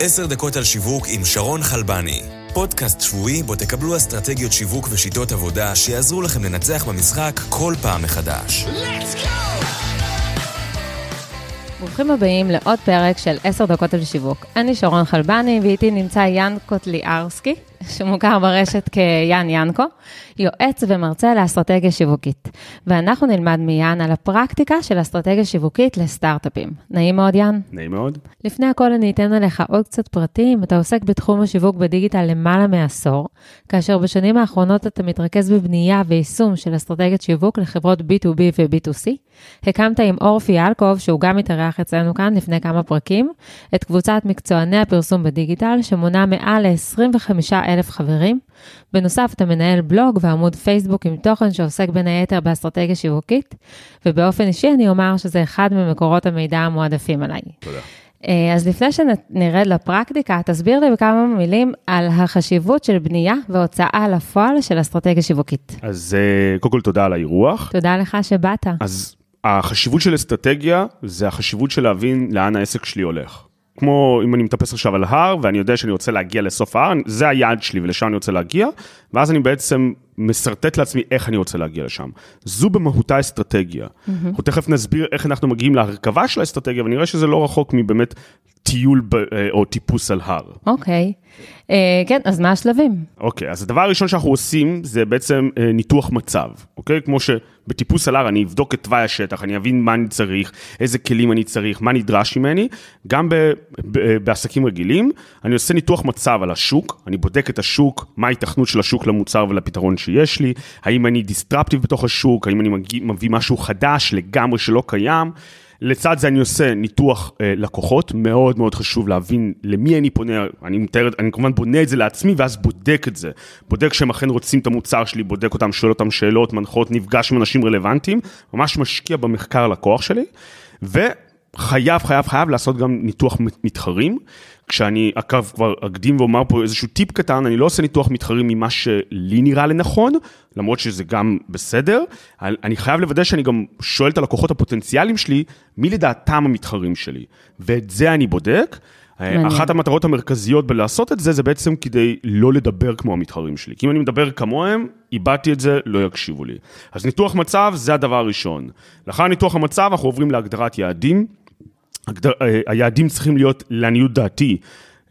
עשר דקות על שיווק עם שרון חלבני. פודקאסט שבועי בו תקבלו אסטרטגיות שיווק ושיטות עבודה שיעזרו לכם לנצח במשחק כל פעם מחדש. ברוכים הבאים לעוד פרק של 10 דקות על שיווק. אני שרון חלבני ואיתי נמצא יאן קוטליארסקי, שמוכר ברשת כיאן ינקו, יועץ ומרצה לאסטרטגיה שיווקית. ואנחנו נלמד מיאן על הפרקטיקה של אסטרטגיה שיווקית לסטארט-אפים. נעים מאוד, יאן? נעים מאוד. לפני הכל אני אתן עליך עוד קצת פרטים. אתה עוסק בתחום השיווק בדיגיטל למעלה מעשור, כאשר בשנים האחרונות אתה מתרכז בבנייה ויישום של אסטרטגיית שיווק לחברות B2B ו-B2C. הקמת עם אורפי אלקוב, שהוא גם התארח אצלנו כאן לפני כמה פרקים, את קבוצת מקצועני הפרסום בדיגיטל, שמונה מעל ל-25 אלף חברים. בנוסף, אתה מנהל בלוג ועמוד פייסבוק עם תוכן שעוסק בין היתר באסטרטגיה שיווקית, ובאופן אישי אני אומר שזה אחד ממקורות המידע המועדפים עליי. תודה. אה, אז לפני שנרד לפרקטיקה, תסביר לי בכמה מילים על החשיבות של בנייה והוצאה לפועל של אסטרטגיה שיווקית. אז אה, קודם כל תודה על האירוח. תודה לך שבאת. אז החשיבות של אסטרטגיה זה החשיבות של להבין לאן העסק שלי הולך. כמו אם אני מטפס עכשיו על הר ואני יודע שאני רוצה להגיע לסוף ההר, זה היעד שלי ולשם אני רוצה להגיע, ואז אני בעצם משרטט לעצמי איך אני רוצה להגיע לשם. זו במהותה אסטרטגיה. Mm-hmm. אנחנו תכף נסביר איך אנחנו מגיעים להרכבה של האסטרטגיה, ונראה שזה לא רחוק מבאמת טיול ב, אה, או טיפוס על הר. אוקיי. Uh, כן, אז מה השלבים? אוקיי, אז הדבר הראשון שאנחנו עושים זה בעצם uh, ניתוח מצב, אוקיי? כמו שבטיפוס על הר אני אבדוק את תוואי השטח, אני אבין מה אני צריך, איזה כלים אני צריך, מה נדרש ממני. גם ב, ב, בעסקים רגילים, אני עושה ניתוח מצב על השוק, אני בודק את השוק, מה ההיתכנות של השוק למוצר ולפתרון שיש לי, האם אני דיסטרפטיב בתוך השוק, האם אני מביא משהו חדש לגמרי שלא קיים. לצד זה אני עושה ניתוח אה, לקוחות, מאוד מאוד חשוב להבין למי אני פונה, אני מתאר, אני כמובן בונה את זה לעצמי ואז בודק את זה. בודק שהם אכן רוצים את המוצר שלי, בודק אותם, שואל אותם שאלות, מנחות, נפגש עם אנשים רלוונטיים, ממש משקיע במחקר לקוח שלי, וחייב, חייב, חייב לעשות גם ניתוח מתחרים. כשאני, אגב, כבר אקדים ואומר פה איזשהו טיפ קטן, אני לא עושה ניתוח מתחרים ממה שלי נראה לנכון, למרות שזה גם בסדר, אני חייב לוודא שאני גם שואל את הלקוחות הפוטנציאליים שלי, מי לדעתם המתחרים שלי, ואת זה אני בודק. מעניין. אחת המטרות המרכזיות בלעשות את זה, זה בעצם כדי לא לדבר כמו המתחרים שלי. כי אם אני מדבר כמוהם, איבדתי את זה, לא יקשיבו לי. אז ניתוח מצב זה הדבר הראשון. לאחר ניתוח המצב אנחנו עוברים להגדרת יעדים. הגדר, אה, היעדים צריכים להיות, לעניות דעתי,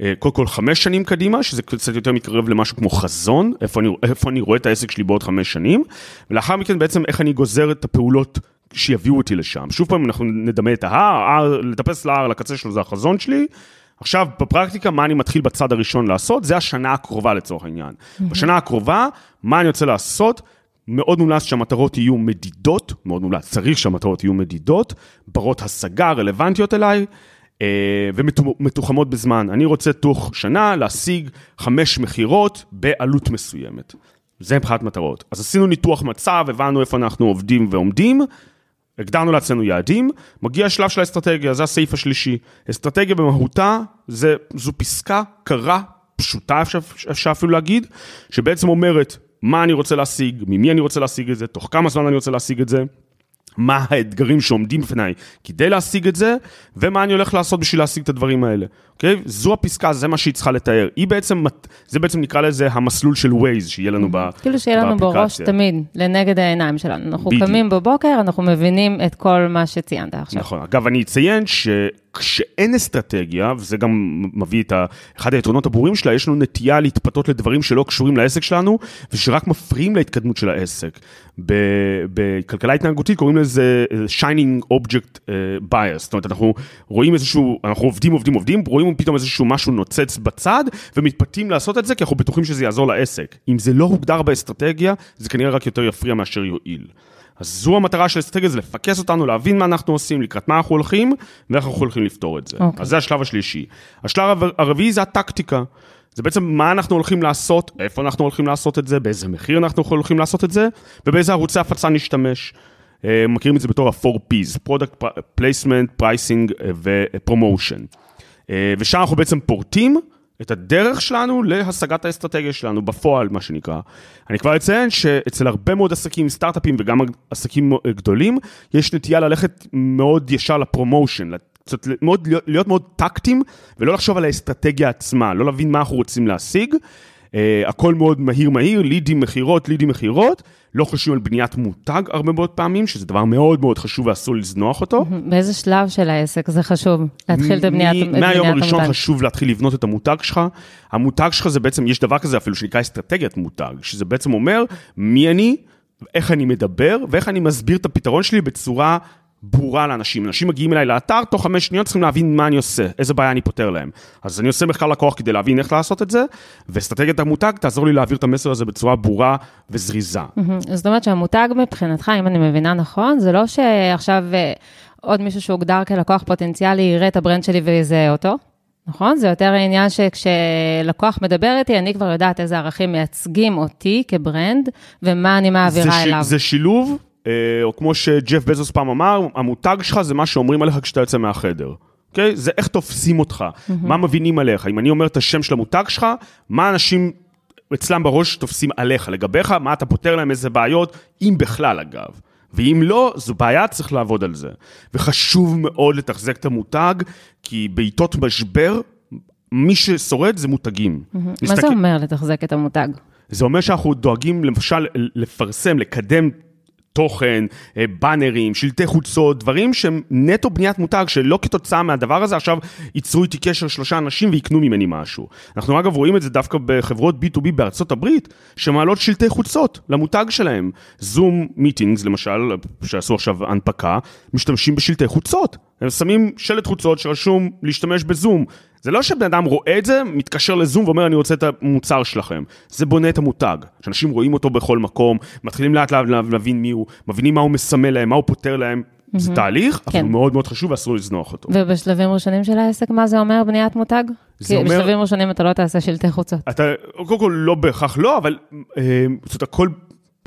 אה, קודם כל חמש שנים קדימה, שזה קצת יותר מתקרב למשהו כמו חזון, איפה אני, איפה אני רואה את העסק שלי בעוד חמש שנים, ולאחר מכן בעצם איך אני גוזר את הפעולות שיביאו אותי לשם. שוב פעם, אנחנו נדמה את ההר, לטפס להר, לקצה שלו זה החזון שלי. עכשיו, בפרקטיקה, מה אני מתחיל בצד הראשון לעשות? זה השנה הקרובה לצורך העניין. Mm-hmm. בשנה הקרובה, מה אני רוצה לעשות? מאוד מומלץ שהמטרות יהיו מדידות, מאוד מומלץ, צריך שהמטרות יהיו מדידות, ברות השגה, רלוונטיות אליי, אה, ומתוחמות בזמן. אני רוצה תוך שנה להשיג חמש מכירות בעלות מסוימת. זה מבחינת מטרות. אז עשינו ניתוח מצב, הבנו איפה אנחנו עובדים ועומדים, הגדרנו לעצמנו יעדים, מגיע השלב של האסטרטגיה, זה הסעיף השלישי. אסטרטגיה במהותה, זה, זו פסקה קרה, פשוטה אפשר, אפשר אפילו להגיד, שבעצם אומרת, מה אני רוצה להשיג, ממי אני רוצה להשיג את זה, תוך כמה זמן אני רוצה להשיג את זה, מה האתגרים שעומדים בפניי כדי להשיג את זה, ומה אני הולך לעשות בשביל להשיג את הדברים האלה, אוקיי? זו הפסקה, זה מה שהיא צריכה לתאר. היא בעצם, זה בעצם נקרא לזה המסלול של Waze, שיהיה לנו באפליקציה. כאילו שיהיה לנו בראש תמיד, לנגד העיניים שלנו. אנחנו קמים בבוקר, אנחנו מבינים את כל מה שציינת עכשיו. נכון. אגב, אני אציין ש... כשאין אסטרטגיה, וזה גם מביא את אחד היתרונות הברורים שלה, יש לנו נטייה להתפתות לדברים שלא קשורים לעסק שלנו, ושרק מפריעים להתקדמות של העסק. בכלכלה התנהגותית קוראים לזה shining object אה, bias, זאת אומרת, אנחנו רואים איזשהו, אנחנו עובדים, עובדים, עובדים, רואים פתאום איזשהו משהו נוצץ בצד, ומתפתים לעשות את זה, כי אנחנו בטוחים שזה יעזור לעסק. אם זה לא הוגדר באסטרטגיה, זה כנראה רק יותר יפריע מאשר יועיל. אז זו המטרה של האסטרטגיה, זה לפקס אותנו, להבין מה אנחנו עושים, לקראת מה אנחנו הולכים, ואיך אנחנו הולכים לפתור את זה. Okay. אוקיי. אז זה השלב השלישי. השלב הרביעי זה הטקטיקה. זה בעצם מה אנחנו הולכים לעשות, איפה אנחנו הולכים לעשות את זה, באיזה מחיר אנחנו הולכים לעשות את זה, ובאיזה ערוצי הפצה נשתמש. אה, מכירים את זה בתור ה-4Ps, Product Placement, Pricing אה, ו-Promotion. אה, ושם אנחנו בעצם פורטים את הדרך שלנו להשגת האסטרטגיה שלנו, בפועל, מה שנקרא. אני כבר אציין שאצל הרבה מאוד עסקים, סטארט-אפים וגם עסקים גדולים, יש נטייה ללכת מאוד ישר לפרומושן, קצת מאוד, להיות, מאוד טקטיים, ולא לחשוב על האסטרטגיה עצמה, לא להבין מה אנחנו רוצים להשיג. Uh, הכל מאוד מהיר מהיר, לידים מכירות, לידים מכירות, לא חושבים על בניית מותג הרבה מאוד פעמים, שזה דבר מאוד מאוד חשוב ואסור לזנוח אותו. באיזה שלב של העסק זה חשוב להתחיל את בניית המותג? מהיום הראשון חשוב להתחיל לבנות את המותג שלך. המותג שלך זה בעצם, יש דבר כזה אפילו שנקרא אסטרטגיית מותג, שזה בעצם אומר מי אני, איך אני מדבר ואיך אני מסביר את הפתרון שלי בצורה ברורה לאנשים. אנשים מגיעים אליי לאתר, תוך חמש שניות צריכים להבין מה אני עושה, איזה בעיה אני פותר להם. אז אני עושה מחקר לקוח כדי להבין איך לעשות את זה, ואסטרטגיית המותג תעזור לי להעביר את המסר הזה בצורה ברורה וזריזה. זאת אומרת שהמותג מבחינתך, אם אני מבינה נכון, זה לא שעכשיו אה, עוד מישהו שהוגדר כלקוח פוטנציאלי יראה את ה brand שלי ויזהה אותו, נכון? זה יותר העניין שכשלקוח מדבר איתי, אני כבר יודעת איזה ערכים מייצגים אותי כברנד, ומה אני מעבירה זה אליו. זה שילוב או כמו שג'ף בזוס פעם אמר, המותג שלך זה מה שאומרים עליך כשאתה יוצא מהחדר. אוקיי? זה איך תופסים אותך, mm-hmm. מה מבינים עליך. אם אני אומר את השם של המותג שלך, מה אנשים אצלם בראש תופסים עליך, לגביך, מה אתה פותר להם, איזה בעיות, אם בכלל אגב. ואם לא, זו בעיה, צריך לעבוד על זה. וחשוב מאוד לתחזק את המותג, כי בעיתות משבר, מי ששורד זה מותגים. Mm-hmm. מסתכל... מה זה אומר לתחזק את המותג? זה אומר שאנחנו דואגים למשל לפרסם, לקדם תוכן, אה, באנרים, שלטי חוצות, דברים שהם נטו בניית מותג, שלא כתוצאה מהדבר הזה עכשיו ייצרו איתי קשר שלושה אנשים ויקנו ממני משהו. אנחנו אגב רואים את זה דווקא בחברות B2B בארצות הברית, שמעלות שלטי חוצות למותג שלהם. זום מיטינגס למשל, שעשו עכשיו הנפקה, משתמשים בשלטי חוצות. הם שמים שלט חוצות שרשום להשתמש בזום. זה לא שבן אדם רואה את זה, מתקשר לזום ואומר אני רוצה את המוצר שלכם. זה בונה את המותג. שאנשים רואים אותו בכל מקום, מתחילים לאט לאט להבין מי הוא, מבינים מה הוא מסמל להם, מה הוא פותר להם. Mm-hmm. זה תהליך, כן. אבל הוא מאוד מאוד חשוב ואסור לזנוח אותו. ובשלבים ראשונים של העסק, מה זה אומר בניית מותג? כי אומר... בשלבים ראשונים אתה לא תעשה שלטי חוצות. אתה, קודם כל לא בהכרח לא, אבל אה, זאת אומרת, הכל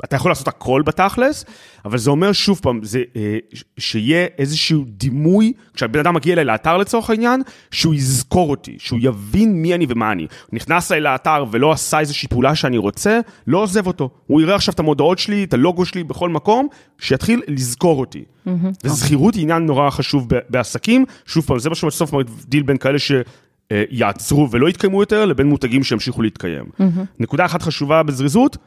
אתה יכול לעשות הכל בתכלס, אבל זה אומר שוב פעם, זה, אה, שיהיה איזשהו דימוי, כשהבן אדם מגיע אליי לאתר לצורך העניין, שהוא יזכור אותי, שהוא יבין מי אני ומה אני. נכנס אליי לאתר ולא עשה איזושהי פעולה שאני רוצה, לא עוזב אותו. הוא יראה עכשיו את המודעות שלי, את הלוגו שלי בכל מקום, שיתחיל לזכור אותי. Mm-hmm. וזכירות היא עניין נורא חשוב בעסקים, שוב פעם, זה מה שבסוף מבדיל בין כאלה ש... יעצרו ולא יתקיימו יותר, לבין מותגים שימשיכו להתקיים. Mm-hmm. נקודה אחת חשובה בזריזות,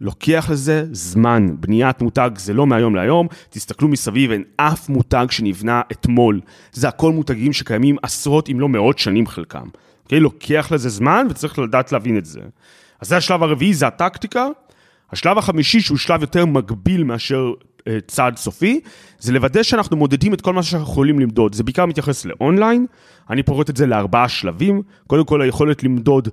לוקח לזה זמן, בניית מותג זה לא מהיום להיום, תסתכלו מסביב, אין אף מותג שנבנה אתמול. זה הכל מותגים שקיימים עשרות אם לא מאות שנים חלקם. אוקיי? לוקח לזה זמן וצריך לדעת להבין את זה. אז זה השלב הרביעי, זה הטקטיקה. השלב החמישי, שהוא שלב יותר מגביל מאשר אה, צעד סופי, זה לוודא שאנחנו מודדים את כל מה שאנחנו יכולים למדוד. זה בעיקר מתייחס לאונליין, אני פורט את זה לארבעה שלבים. קודם כל היכולת למדוד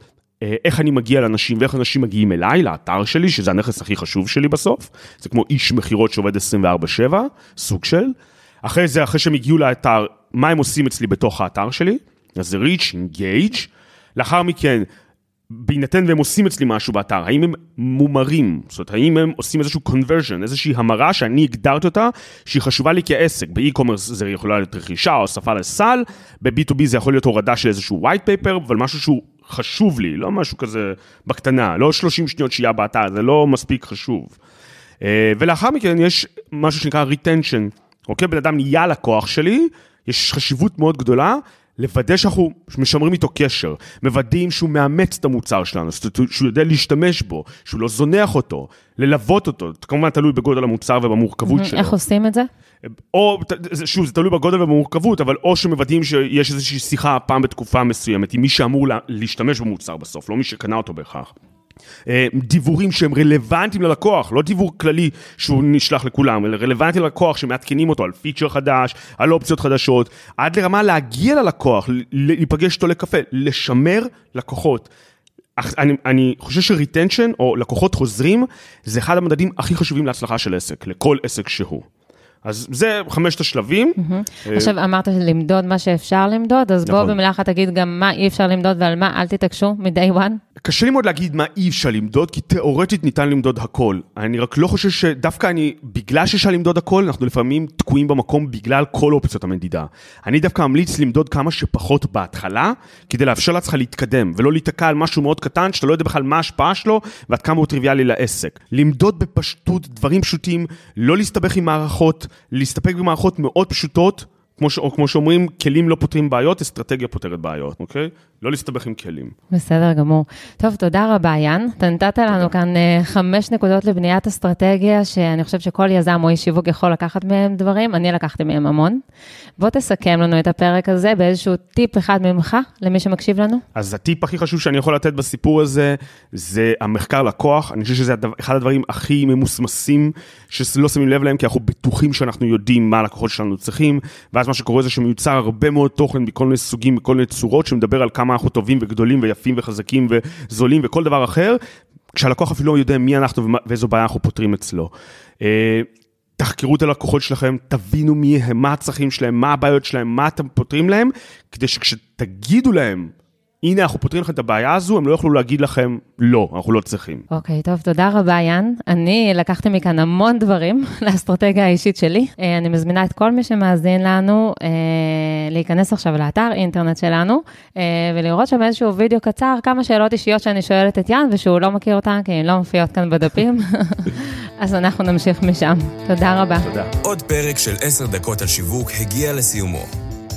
איך אני מגיע לאנשים ואיך אנשים מגיעים אליי, לאתר שלי, שזה הנכס הכי חשוב שלי בסוף. זה כמו איש מכירות שעובד 24/7, סוג של. אחרי זה, אחרי שהם הגיעו לאתר, מה הם עושים אצלי בתוך האתר שלי? אז זה reach, engage. לאחר מכן, בהינתן והם עושים אצלי משהו באתר, האם הם מומרים? זאת אומרת, האם הם עושים איזשהו conversion, איזושהי המרה שאני הגדרתי אותה, שהיא חשובה לי כעסק. באי-קומרס זה יכולה להיות רכישה או הוספה לסל, ב-B2B זה יכול להיות הורדה של איזשהו white paper, אבל משהו שהוא חשוב לי, לא משהו כזה בקטנה, לא 30 שניות שהייה באתר, זה לא מספיק חשוב. אה, ולאחר מכן יש משהו שנקרא retention, אוקיי? בן אדם נהיה לקוח שלי, יש חשיבות מאוד גדולה לוודא שאנחנו משמרים איתו קשר, מוודאים שהוא מאמץ את המוצר שלנו, שהוא יודע להשתמש בו, שהוא לא זונח אותו, ללוות אותו, כמובן תלוי בגודל המוצר ובמורכבות שלו. איך עושים את זה? או, שוב, זה תלוי בגודל ובמורכבות, אבל או שמוודאים שיש איזושהי שיחה פעם בתקופה מסוימת עם מי שאמור להשתמש במוצר בסוף, לא מי שקנה אותו בהכרח. אה, דיבורים שהם רלוונטיים ללקוח, לא דיבור כללי שהוא נשלח לכולם, אלא רלוונטי ללקוח שמעדכנים אותו על פיצ'ר חדש, על אופציות חדשות, עד לרמה להגיע ללקוח, להיפגש איתו לקפה, לשמר לקוחות. אני, אני חושב שריטנשן או לקוחות חוזרים זה אחד המדדים הכי חשובים להצלחה של עסק, לכל עסק שהוא. אז זה חמשת השלבים. אה, עכשיו אמרת למדוד מה שאפשר למדוד, אז בוא נכון. במילה אחת תגיד גם מה אי אפשר למדוד ועל מה אל תתעקשו מ-day one. קשה לי מאוד להגיד מה אי אפשר למדוד, כי תיאורטית ניתן למדוד הכל. אני רק לא חושב שדווקא אני, בגלל שאפשר למדוד הכל, אנחנו לפעמים תקועים במקום בגלל כל אופציות המדידה. אני דווקא ממליץ למדוד כמה שפחות בהתחלה, כדי לאפשר לעצמך להתקדם, ולא להיתקע על משהו מאוד קטן, שאתה לא יודע בכלל מה ההשפעה שלו, ועד כמה הוא טריוויאלי לעסק. למדוד בפשטות דברים פשוטים, לא להסתבך עם מערכות, להסתפק במערכות מאוד פשוטות, כמו, ש, או כמו שאומרים, כלים לא פותרים בעיות, אסטרטגיה פותרת בעיות, אוקיי? לא להסתבך עם כלים. בסדר גמור. טוב, תודה רבה, יאן. אתה נתת לנו כאן uh, חמש נקודות לבניית אסטרטגיה, שאני חושבת שכל יזם או איש שיווק יכול לקחת מהם דברים, אני לקחתי מהם המון. בוא תסכם לנו את הפרק הזה באיזשהו טיפ אחד ממך, למי שמקשיב לנו. אז הטיפ הכי חשוב שאני יכול לתת בסיפור הזה, זה המחקר לקוח. אני חושב שזה אחד הדברים הכי ממוסמסים, שלא שמים לב להם, כי אנחנו בטוחים שאנחנו יודעים מה הלקוחות שלנו צריכים, ואז מה שקורה זה שמיוצר הרבה מאוד תוכן מכל מיני סוגים, מכל מיני צורות, שמדבר על כמה אנחנו טובים וגדולים ויפים וחזקים וזולים וכל דבר אחר, כשהלקוח אפילו לא יודע מי אנחנו ואיזו בעיה אנחנו פותרים אצלו. אה, תחקרו את הלקוחות שלכם, תבינו מי הם, מה הצרכים שלהם, מה הבעיות שלהם, מה אתם פותרים להם, כדי שכשתגידו להם הנה, אנחנו פותרים לכם את הבעיה הזו, הם לא יוכלו להגיד לכם, לא, אנחנו לא צריכים. אוקיי, okay, טוב, תודה רבה, יאן. אני לקחתי מכאן המון דברים לאסטרטגיה האישית שלי. אה, אני מזמינה את כל מי שמאזין לנו אה, להיכנס עכשיו לאתר אינטרנט שלנו, אה, ולראות שם איזשהו וידאו קצר, כמה שאלות אישיות שאני שואלת את יאן, ושהוא לא מכיר אותן, כי הן לא מופיעות כאן בדפים. אז אנחנו נמשיך משם. תודה רבה. תודה. עוד פרק של 10 דקות על שיווק הגיע לסיומו.